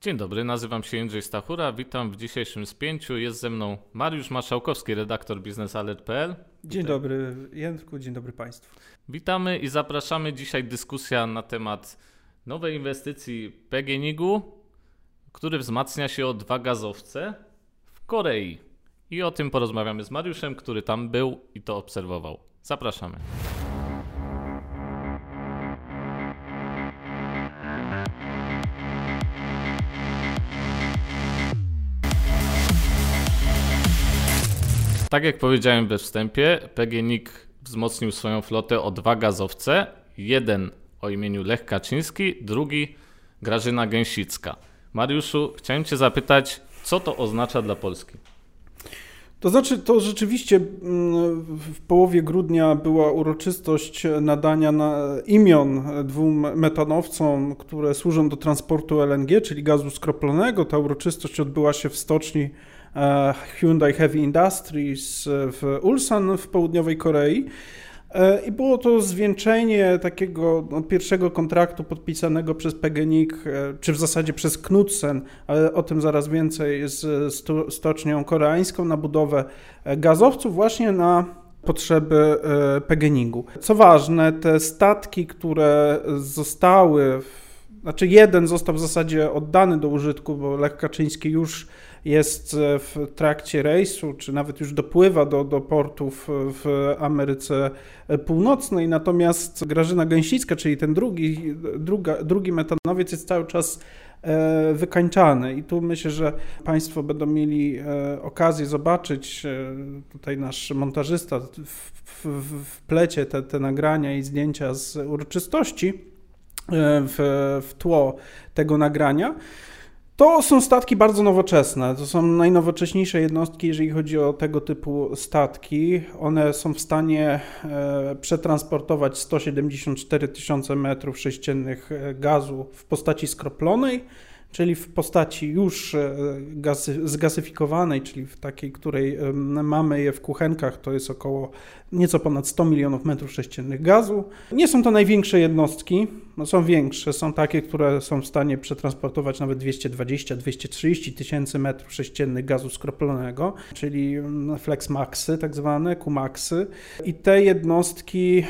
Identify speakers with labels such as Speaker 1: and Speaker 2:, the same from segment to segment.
Speaker 1: Dzień dobry, nazywam się Jędrzej Stachura, witam w dzisiejszym spięciu. Jest ze mną Mariusz Marszałkowski, redaktor biznesalert.pl.
Speaker 2: Dzień dobry Jędrku, dzień dobry Państwu.
Speaker 1: Witamy i zapraszamy. Dzisiaj dyskusja na temat nowej inwestycji PGNiG-u, który wzmacnia się o dwa gazowce w Korei. I o tym porozmawiamy z Mariuszem, który tam był i to obserwował. Zapraszamy. Tak jak powiedziałem we wstępie, PGNiG wzmocnił swoją flotę o dwa gazowce. Jeden o imieniu Lech Kaczyński, drugi Grażyna Gęsicka. Mariuszu, chciałem Cię zapytać, co to oznacza dla Polski?
Speaker 2: To znaczy, to rzeczywiście mm, w połowie grudnia była uroczystość nadania na imion dwóm metanowcom, które służą do transportu LNG, czyli gazu skroplonego. Ta uroczystość odbyła się w stoczni Hyundai Heavy Industries w Ulsan w południowej Korei. E, I było to zwieńczenie takiego no, pierwszego kontraktu podpisanego przez PGNiG, e, czy w zasadzie przez Knudsen, ale o tym zaraz więcej, z stocznią koreańską na budowę e, gazowców właśnie na potrzeby PGNiG-u. Co ważne, te statki, które zostały, znaczy jeden został w zasadzie oddany do użytku, bo Lech Kaczyński już jest w trakcie rejsu, czy nawet już dopływa do, do portów w Ameryce Północnej, natomiast Grażyna Gęsicka, czyli ten drugi, druga, drugi metanowiec jest cały czas e, wykańczany. I tu myślę, że Państwo będą mieli e, okazję zobaczyć, e, tutaj nasz montażysta w, w, w plecie te, te nagrania i zdjęcia z uroczystości w, w tło tego nagrania. To są statki bardzo nowoczesne. To są najnowocześniejsze jednostki, jeżeli chodzi o tego typu statki. One są w stanie e, przetransportować 174 tysiące metrów sześciennych e, gazu w postaci skroplonej czyli w postaci już e, gasy, zgasyfikowanej, czyli w takiej, której mamy je w kuchenkach, to jest około nieco ponad 100 milionów metrów sześciennych gazu. Nie są to największe jednostki, no są większe, są takie, które są w stanie przetransportować nawet 220-230 tysięcy metrów sześciennych gazu skroplonego, czyli flexmaxy tak zwane, kumaxy. I te jednostki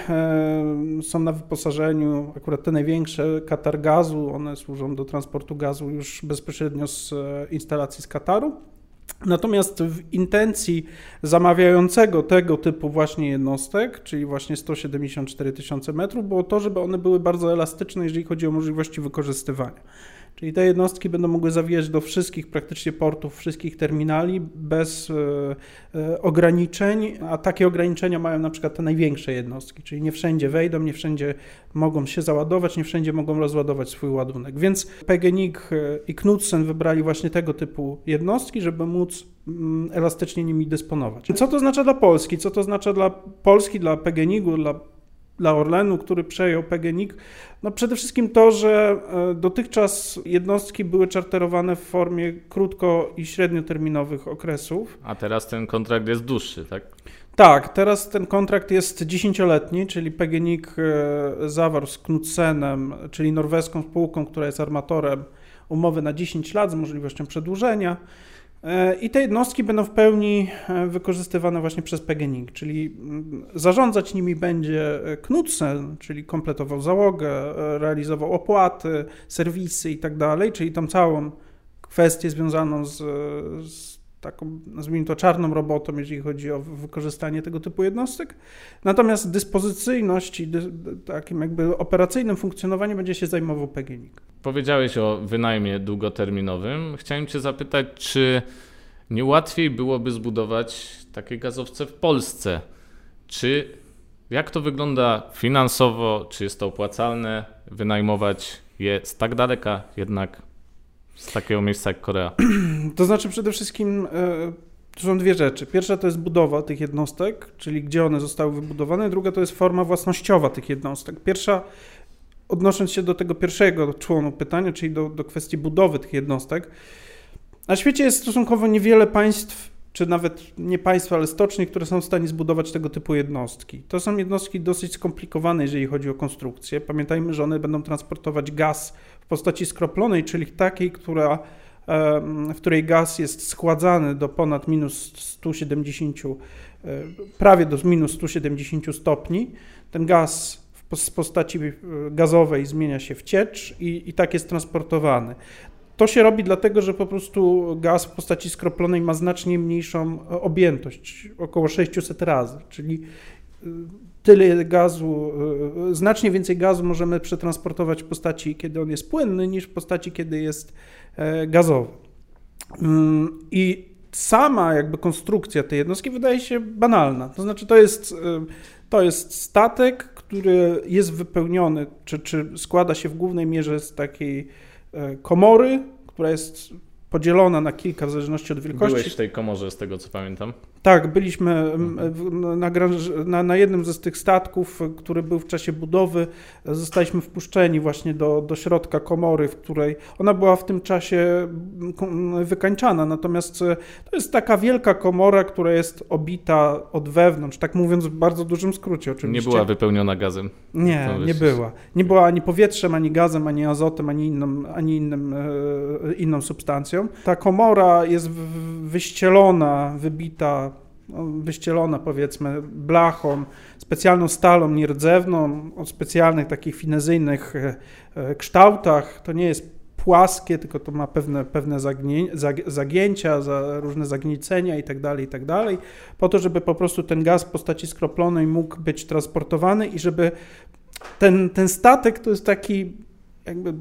Speaker 2: są na wyposażeniu, akurat te największe, Katar Gazu, one służą do transportu gazu już bezpośrednio z e, instalacji z Kataru. Natomiast w intencji zamawiającego tego typu właśnie jednostek, czyli właśnie 174 tysiące metrów, było to, żeby one były bardzo elastyczne, jeżeli chodzi o możliwości wykorzystywania. Czyli te jednostki będą mogły zawijać do wszystkich praktycznie portów, wszystkich terminali bez e, e, ograniczeń, a takie ograniczenia mają na przykład te największe jednostki, czyli nie wszędzie wejdą, nie wszędzie mogą się załadować, nie wszędzie mogą rozładować swój ładunek. Więc PGNiG i Knudsen wybrali właśnie tego typu jednostki, żeby móc mm, elastycznie nimi dysponować. Co to znaczy dla Polski? Co to znaczy dla Polski, dla PGNiG-u, dla dla Orlenu, który przejął PGNiG, no przede wszystkim to, że e, dotychczas jednostki były czarterowane w formie krótko i średnioterminowych okresów.
Speaker 1: A teraz ten kontrakt jest dłuższy, tak?
Speaker 2: Tak, teraz ten kontrakt jest dziesięcioletni, czyli PGNiG e, zawarł z Knudsenem, czyli norweską spółką, która jest armatorem, umowy na 10 lat z możliwością przedłużenia. E, I te jednostki będą w pełni e, wykorzystywane właśnie przez PGNiG, czyli zarządzać nimi będzie e, Knudsen, czyli kompletował załogę, realizował opłaty, serwisy i tak dalej, czyli tą całą kwestię związaną z, z taką, nazwijmy to, czarną robotą, jeżeli chodzi o wykorzystanie tego typu jednostek. Natomiast dyspozycyjność i dy, takim jakby operacyjnym funkcjonowaniem będzie się zajmował PGNiG.
Speaker 1: Powiedziałeś o wynajmie długoterminowym. Chciałem Cię zapytać, czy nie łatwiej byłoby zbudować takie gazowce w Polsce? Czy jak to wygląda finansowo? Czy jest to opłacalne wynajmować je z tak daleka jednak z takiego miejsca jak Korea?
Speaker 2: To znaczy przede wszystkim e, to są dwie rzeczy. Pierwsza to jest budowa tych jednostek, czyli gdzie one zostały wybudowane. Druga to jest forma własnościowa tych jednostek. Pierwsza, odnosząc się do tego pierwszego członu pytania, czyli do, do kwestii budowy tych jednostek, na świecie jest stosunkowo niewiele państw czy nawet nie państwa, ale stoczni, które są w stanie zbudować tego typu jednostki. To są jednostki dosyć skomplikowane, jeżeli chodzi o konstrukcję. Pamiętajmy, że one będą transportować gaz w postaci skroplonej, czyli takiej, która, w której gaz jest schładzany do ponad minus 170, e, prawie do minus 170 stopni. Ten gaz z postaci e, gazowej zmienia się w ciecz i, i tak jest transportowany. To się robi dlatego, że po prostu gaz w postaci skroplonej ma znacznie mniejszą e, objętość, około 600 razy, czyli e, tyle gazu, e, znacznie więcej gazu możemy przetransportować w postaci, kiedy on jest płynny, niż w postaci, kiedy jest gazowy. Mm, I sama jakby konstrukcja tej jednostki wydaje się banalna. To znaczy, to jest, to jest statek, który jest wypełniony, czy, czy składa się w głównej mierze z takiej E, komory, która jest podzielona na kilka w zależności od wielkości.
Speaker 1: Byłeś w tej komorze, z tego co pamiętam.
Speaker 2: Tak, byliśmy mhm. na, na, na, jednym z tych statków, który był w czasie budowy. Zostaliśmy wpuszczeni właśnie do, do środka komory, w której ona była w tym czasie wykańczana. Natomiast e, to jest taka wielka komora, która jest obita od wewnątrz, tak mówiąc w bardzo dużym skrócie oczywiście.
Speaker 1: Nie była wypełniona gazem.
Speaker 2: Nie, nie była. Nie była ani powietrzem, ani gazem, ani azotem, ani, inną, ani innym, e, inną substancją. Ta komora jest wyścielona, wybita no, wyścielona powiedzmy blachą, specjalną stalą nierdzewną o specjalnych takich finezyjnych e, e, kształtach. To nie jest płaskie, tylko to ma pewne, pewne zagięcia, za różne tak i tak dalej, po to, żeby po prostu ten gaz w postaci skroplonej mógł być transportowany i żeby ten, ten statek to jest taki jakby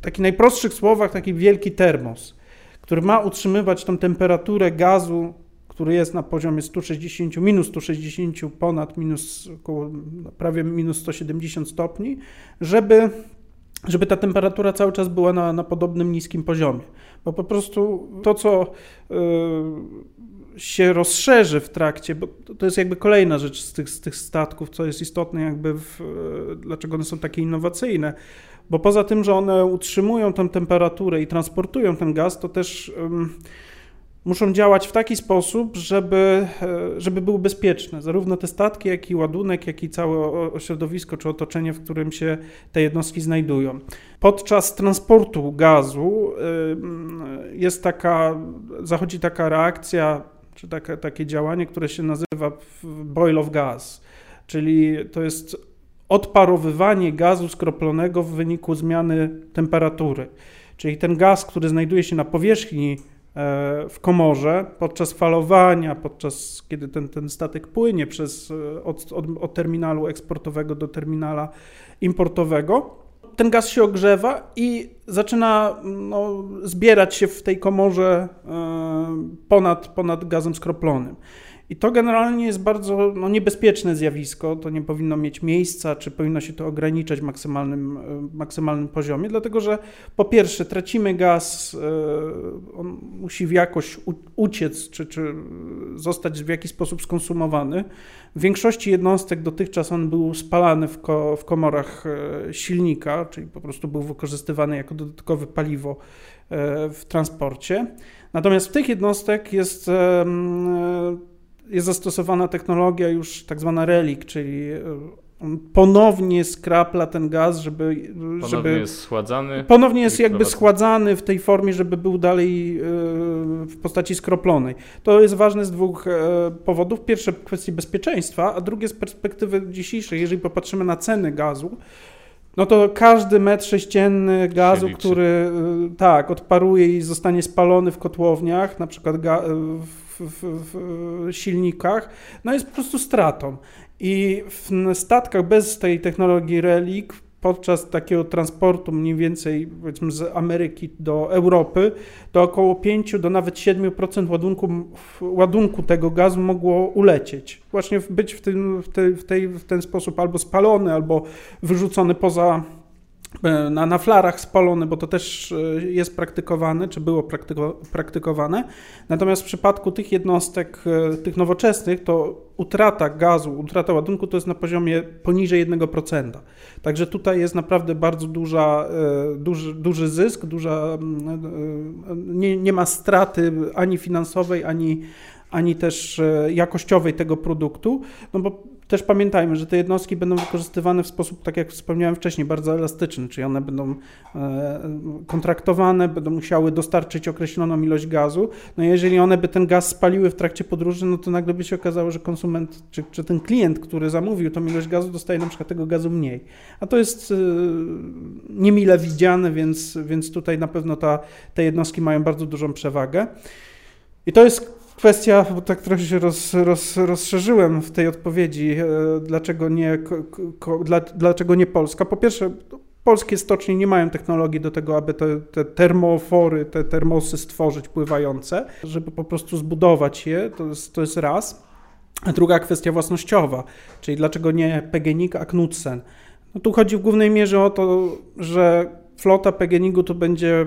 Speaker 2: taki najprostszych słowach taki wielki termos, który ma utrzymywać tą temperaturę gazu który jest na poziomie 160, minus 160, ponad minus około prawie minus 170 stopni, żeby, żeby ta temperatura cały czas była na, na podobnym niskim poziomie. Bo po prostu to, co yy, się rozszerzy w trakcie, bo to jest jakby kolejna rzecz z tych, z tych statków, co jest istotne, jakby w, yy, dlaczego one są takie innowacyjne. Bo poza tym, że one utrzymują tę temperaturę i transportują ten gaz, to też. Yy, muszą działać w taki sposób, żeby, e, żeby były bezpieczne. Zarówno te statki, jak i ładunek, jak i całe środowisko czy otoczenie, w którym się te jednostki znajdują. Podczas transportu gazu jest taka, zachodzi taka reakcja, czy takie, takie działanie, które się nazywa boil of gas, czyli to jest odparowywanie gazu skroplonego w wyniku zmiany temperatury. Czyli ten gaz, który znajduje się na powierzchni w komorze podczas falowania, podczas kiedy ten, ten statek płynie przez, e, od, od, od terminalu eksportowego do terminala importowego, ten gaz się ogrzewa i zaczyna no, zbierać się w tej komorze e, ponad, ponad gazem skroplonym. I to generalnie jest bardzo no, niebezpieczne zjawisko, to nie powinno mieć miejsca, czy powinno się to ograniczać w maksymalnym, e, maksymalnym poziomie, dlatego że po pierwsze tracimy gaz, e, on musi jakoś uciec, czy, czy zostać w jakiś sposób skonsumowany. W większości jednostek dotychczas on był spalany w, ko, w komorach e, silnika, czyli po prostu był wykorzystywany jako dodatkowe paliwo w transporcie. Natomiast w tych jednostek jest jest zastosowana technologia już tak zwana relik, czyli e, on ponownie skrapla ten gaz, żeby...
Speaker 1: Ponownie żeby, jest schładzany.
Speaker 2: Ponownie jest jakby schładzany w tej formie, żeby był dalej e, w postaci skroplonej. To jest ważne z dwóch e, powodów. Pierwsze kwestii bezpieczeństwa, a drugie z perspektywy dzisiejszej. Jeżeli popatrzymy na ceny gazu, no to każdy metr sześcienny gazu, który tak, odparuje i zostanie spalony w kotłowniach, na przykład w w, w, silnikach, no jest po prostu stratą. I w statkach bez tej technologii relik podczas takiego transportu mniej więcej powiedzmy z Ameryki do Europy, to około 5 do nawet 7% ładunku, ładunku tego gazu mogło ulecieć. Właśnie być w, tym, w, tej, w, tej, w ten sposób albo spalony, albo wyrzucony poza, na, na flarach spalony, bo to też e, jest praktykowane, czy było praktyko, praktykowane. Natomiast w przypadku tych jednostek, e, tych nowoczesnych, to utrata gazu, utrata ładunku to jest na poziomie poniżej 1%. Także tutaj jest naprawdę bardzo duża, duży, duży zysk, duża, nie, nie ma straty ani finansowej, ani, ani też jakościowej tego produktu, no bo też pamiętajmy, że te jednostki będą wykorzystywane w sposób, tak jak wspomniałem wcześniej, bardzo elastyczny, czyli one będą e, kontraktowane, będą musiały dostarczyć określoną ilość gazu. No jeżeli one by ten gaz spaliły w trakcie podróży, no to nagle by się okazało, że konsument, czy, czy ten klient, który zamówił tą ilość gazu, dostaje na przykład tego gazu mniej. A to jest e, niemile widziane, więc, więc tutaj na pewno ta, te jednostki mają bardzo dużą przewagę. I to jest kwestia, bo tak trochę się roz, roz, rozszerzyłem w tej odpowiedzi, e, dlaczego nie, dla, dlaczego nie Polska. Po pierwsze, polskie stocznie nie mają technologii do tego, aby te, te termofory, te termosy stworzyć pływające, żeby po prostu zbudować je, to jest, to jest raz. A druga kwestia własnościowa, czyli dlaczego nie PGNiG, a Knudsen. No tu chodzi w głównej mierze o to, że flota PGNiG-u to będzie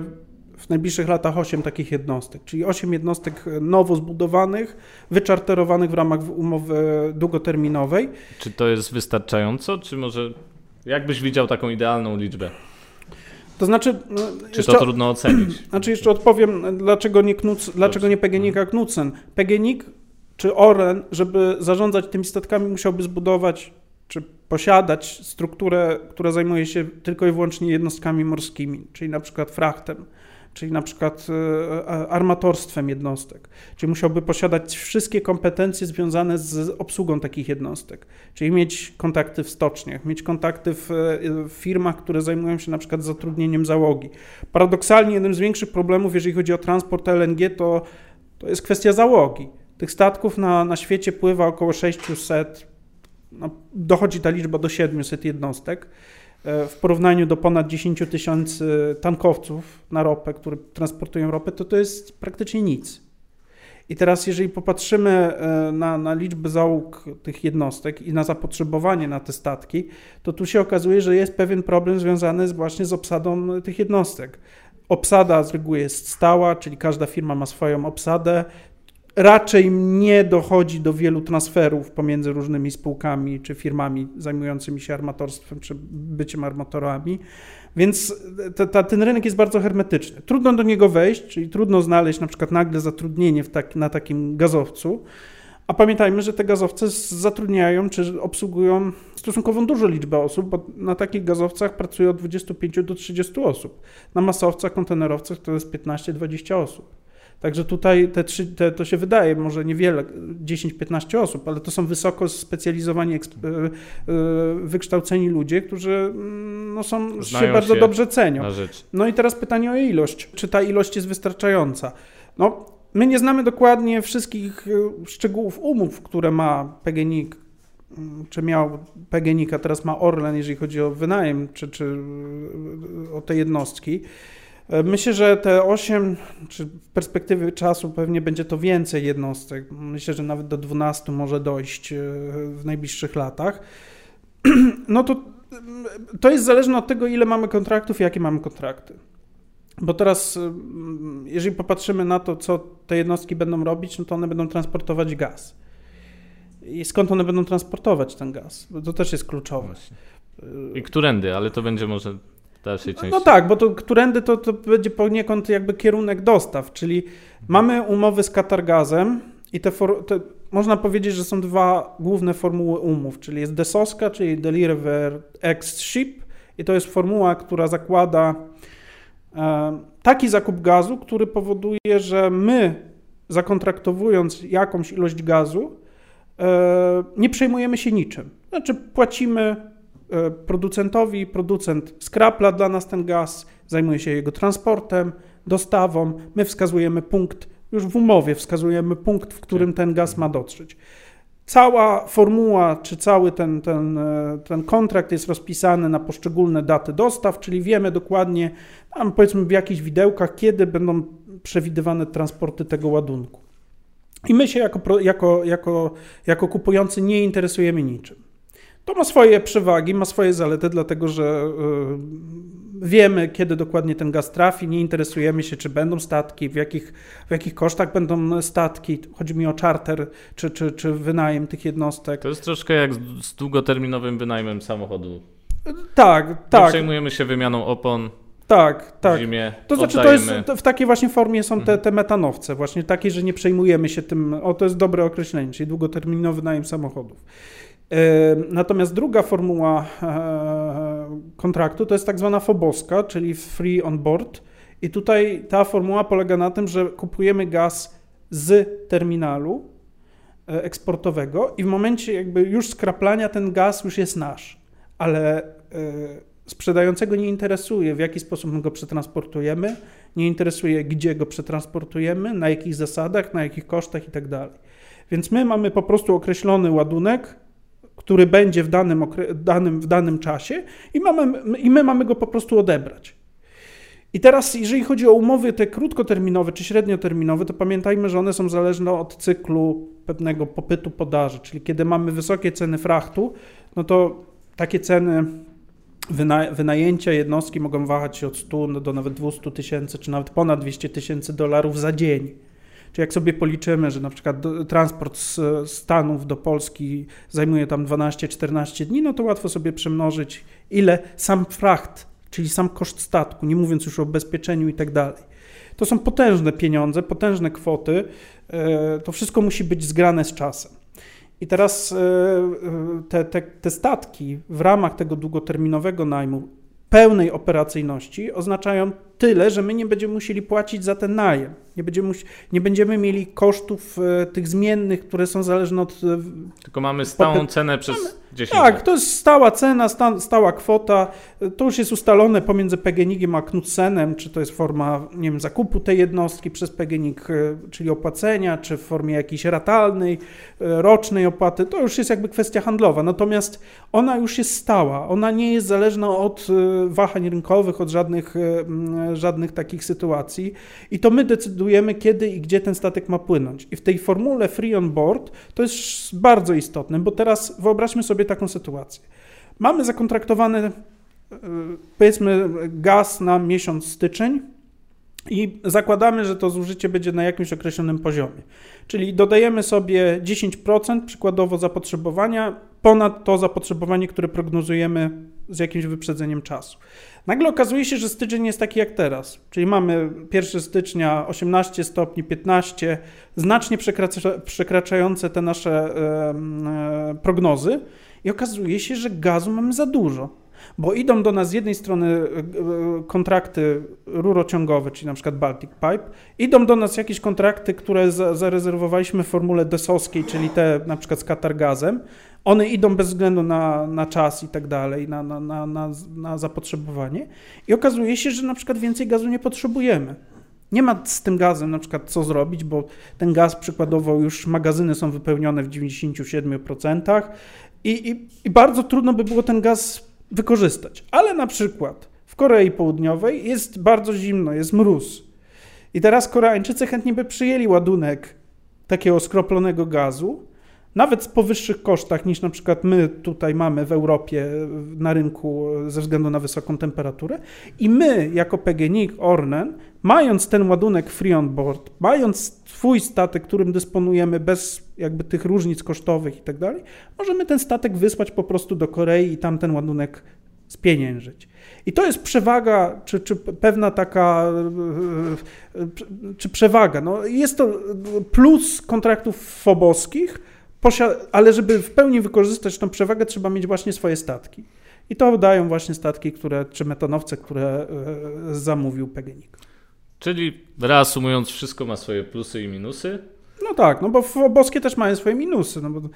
Speaker 2: w najbliższych latach 8 takich jednostek, czyli 8 jednostek nowo zbudowanych, wyczarterowanych w ramach umowy długoterminowej.
Speaker 1: Czy to jest wystarczająco, czy może jak byś widział taką idealną liczbę?
Speaker 2: To znaczy.
Speaker 1: No, czy jeszcze, to trudno ocenić?
Speaker 2: Znaczy, jeszcze odpowiem, dlaczego nie, Knuc, dlaczego nie PGNiG, a Knudsen. PGNiG czy Oren, żeby zarządzać tymi statkami, musiałby zbudować czy posiadać strukturę, która zajmuje się tylko i wyłącznie jednostkami morskimi, czyli na przykład frachtem czyli na przykład e, armatorstwem jednostek, czyli musiałby posiadać wszystkie kompetencje związane z obsługą takich jednostek, czyli mieć kontakty w stoczniach, mieć kontakty w, w firmach, które zajmują się na przykład zatrudnieniem załogi. Paradoksalnie jednym z większych problemów, jeżeli chodzi o transport LNG, to, to jest kwestia załogi. Tych statków na, na świecie pływa około 600, no, dochodzi ta liczba do 700 jednostek. E, w porównaniu do ponad 10 tysięcy tankowców na ropę, które transportują ropę, to to jest praktycznie nic. I teraz, jeżeli popatrzymy e, na, na liczbę załóg tych jednostek i na zapotrzebowanie na te statki, to tu się okazuje, że jest pewien problem związany właśnie z obsadą tych jednostek. Obsada z reguły jest stała, czyli każda firma ma swoją obsadę raczej nie dochodzi do wielu transferów pomiędzy różnymi spółkami czy firmami zajmującymi się armatorstwem czy byciem armatorami. Więc ta, ta, ten rynek jest bardzo hermetyczny. Trudno do niego wejść, czyli trudno znaleźć na przykład nagle zatrudnienie tak, na takim gazowcu. A pamiętajmy, że te gazowce zatrudniają czy obsługują stosunkowo dużą liczbę osób, bo na takich gazowcach pracuje od 25 do 30 osób. Na masowcach, kontenerowcach to jest 15-20 osób. Także tutaj te trzy, te, to się wydaje może niewiele, 10-15 osób, ale to są wysoko specjalizowani, e, e, wykształceni ludzie, którzy mm, no, są, się bardzo się dobrze cenią. No i teraz pytanie o ilość. Czy ta ilość jest wystarczająca? No, my nie znamy dokładnie wszystkich e, szczegółów umów, które ma PGNiG, mm, czy miał PGNiG, a teraz ma Orlen, jeżeli chodzi o wynajem, czy, czy o te jednostki. E, myślę, że te 8, czy w perspektywie czasu pewnie będzie to więcej jednostek. Myślę, że nawet do 12 może dojść e, w najbliższych latach. No to to jest zależne od tego, ile mamy kontraktów i jakie mamy kontrakty. Bo teraz, e, jeżeli popatrzymy na to, co te jednostki będą robić, no to one będą transportować gaz. I skąd one będą transportować ten gaz? Bo to też jest kluczowe.
Speaker 1: I którędy, ale to będzie może dalszej
Speaker 2: części. No, no tak, bo to którędy to, to będzie poniekąd jakby kierunek dostaw, czyli mamy umowy z Katargazem i te, for, te, można powiedzieć, że są dwa główne formuły umów, czyli jest DESOSKA, czyli Deliver X Ship i to jest formuła, która zakłada e, taki zakup gazu, który powoduje, że my zakontraktowując jakąś ilość gazu, e, nie przejmujemy się niczym. Znaczy płacimy producentowi, producent skrapla dla nas ten gaz, zajmuje się jego transportem, dostawą, my wskazujemy punkt, już w umowie wskazujemy punkt, w którym ten gaz ma dotrzeć. Cała formuła, czy cały ten, ten, e, ten kontrakt jest rozpisany na poszczególne daty dostaw, czyli wiemy dokładnie, tam powiedzmy w jakichś widełkach, kiedy będą przewidywane transporty tego ładunku. I my się jako, jako, jako, jako kupujący nie interesujemy niczym. To ma swoje przewagi, ma swoje zalety, dlatego że wiemy, kiedy dokładnie ten gaz trafi, nie interesujemy się, czy będą statki, w jakich, w jakich kosztach będą statki. Chodzi mi o charter, czy, czy, czy wynajem tych jednostek.
Speaker 1: To jest troszkę jak z długoterminowym wynajmem samochodu.
Speaker 2: Tak, tak. Nie
Speaker 1: przejmujemy się wymianą opon.
Speaker 2: Tak, tak.
Speaker 1: W zimie
Speaker 2: to znaczy, to jest, to w takiej właśnie formie są te, te metanowce, właśnie takiej, że nie przejmujemy się tym, o to jest dobre określenie, czyli długoterminowy najem samochodów. Natomiast druga formuła e, kontraktu to jest tak zwana foboska, czyli free on board. I tutaj ta formuła polega na tym, że kupujemy gaz z terminalu e, eksportowego i w momencie jakby już skraplania ten gaz już jest nasz, ale e, sprzedającego nie interesuje, w jaki sposób my go przetransportujemy, nie interesuje, gdzie go przetransportujemy, na jakich zasadach, na jakich kosztach itd. Tak Więc my mamy po prostu określony ładunek, który będzie w danym, danym, w danym czasie i, mamy, i my mamy go po prostu odebrać. I teraz, jeżeli chodzi o umowy te krótkoterminowe czy średnioterminowe, to pamiętajmy, że one są zależne od cyklu pewnego popytu podaży, czyli kiedy mamy wysokie ceny frachtu, no to takie ceny wyna wynajęcia jednostki mogą wahać się od 100 do nawet 200 tysięcy, czy nawet ponad 200 tysięcy dolarów za dzień. Czy jak sobie policzymy, że na przykład transport z Stanów do Polski zajmuje tam 12-14 dni, no to łatwo sobie przemnożyć, ile sam fracht, czyli sam koszt statku, nie mówiąc już o bezpieczeniu i tak dalej. To są potężne pieniądze, potężne kwoty. E, to wszystko musi być zgrane z czasem. I teraz e, e, te, te, te statki w ramach tego długoterminowego najmu pełnej operacyjności oznaczają tyle, że my nie będziemy musieli płacić za ten najem. Nie będziemy, nie będziemy mieli kosztów e, tych zmiennych, które są zależne od.
Speaker 1: E, Tylko mamy stałą cenę przez 10
Speaker 2: Tak, to jest stała cena, sta, stała kwota. To już jest ustalone pomiędzy PGNiG a Knudsenem, czy to jest forma nie wiem, zakupu tej jednostki przez PGNiG, e, czyli opłacenia, czy w formie jakiejś ratalnej, rocznej opłaty. To już jest jakby kwestia handlowa. Natomiast ona już jest stała. Ona nie jest zależna od wahań rynkowych, od żadnych żadnych takich sytuacji i to my decydujemy, kiedy i gdzie ten statek ma płynąć. I w tej formule free on board to jest bardzo istotne, bo teraz wyobraźmy sobie taką sytuację. Mamy zakontraktowany, e, powiedzmy, gaz na miesiąc styczeń, i zakładamy, że to zużycie będzie na jakimś określonym poziomie. Czyli dodajemy sobie 10% przykładowo zapotrzebowania ponad to zapotrzebowanie, które prognozujemy z jakimś wyprzedzeniem czasu. Nagle okazuje się, że styczeń jest taki jak teraz, czyli mamy 1 stycznia 18 stopni, 15, znacznie przekracza, przekraczające te nasze e, e, prognozy i okazuje się, że gazu mamy za dużo. Bo idą do nas z jednej strony e, kontrakty rurociągowe, czyli na przykład Baltic Pipe, idą do nas jakieś kontrakty, które zarezerwowaliśmy w formule desowskiej, czyli te na przykład z Katargazem, one idą bez względu na, na czas i tak dalej, na, na, na, na, na zapotrzebowanie. I okazuje się, że na przykład więcej gazu nie potrzebujemy. Nie ma z tym gazem na przykład co zrobić, bo ten gaz przykładowo już magazyny są wypełnione w 97% i, i, i bardzo trudno by było ten gaz wykorzystać. Ale na przykład w Korei Południowej jest bardzo zimno, jest mróz. I teraz Koreańczycy chętnie by przyjęli ładunek takiego skroplonego gazu, nawet po wyższych kosztach niż na przykład my tutaj mamy w Europie na rynku ze względu na wysoką temperaturę. I my, jako PGNiG Ornen, mając ten ładunek free on board, mając swój statek, którym dysponujemy bez jakby tych różnic kosztowych i tak dalej, możemy ten statek wysłać po prostu do Korei i tam ten ładunek spieniężyć. I to jest przewaga, czy, czy pewna taka, czy przewaga. No jest to plus kontraktów foboskich, ale żeby w pełni wykorzystać tą przewagę, trzeba mieć właśnie swoje statki. I to dają właśnie statki, które, czy metanowce, które e, zamówił PGNiG.
Speaker 1: Czyli reasumując, wszystko ma swoje plusy i minusy?
Speaker 2: No tak, no bo boskie też mają swoje minusy, no bo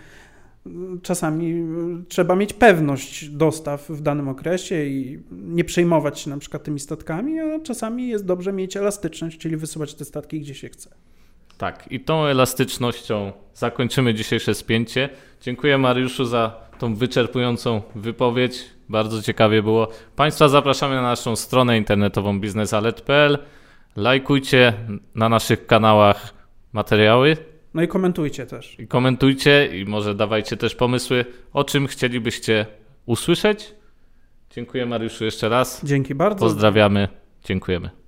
Speaker 2: czasami trzeba mieć pewność dostaw w danym okresie i nie przejmować się na przykład tymi statkami, a czasami jest dobrze mieć elastyczność, czyli wysyłać te statki gdzie się chce.
Speaker 1: Tak, i tą elastycznością zakończymy dzisiejsze spięcie. Dziękuję Mariuszu za tą wyczerpującą wypowiedź. Bardzo ciekawie było. Państwa zapraszamy na naszą stronę internetową biznesalert.pl. Lajkujcie na naszych kanałach materiały
Speaker 2: No i komentujcie też.
Speaker 1: I komentujcie i może dawajcie też pomysły, o czym chcielibyście usłyszeć. Dziękuję Mariuszu jeszcze raz.
Speaker 2: Dzięki bardzo.
Speaker 1: Pozdrawiamy. Dziękujemy.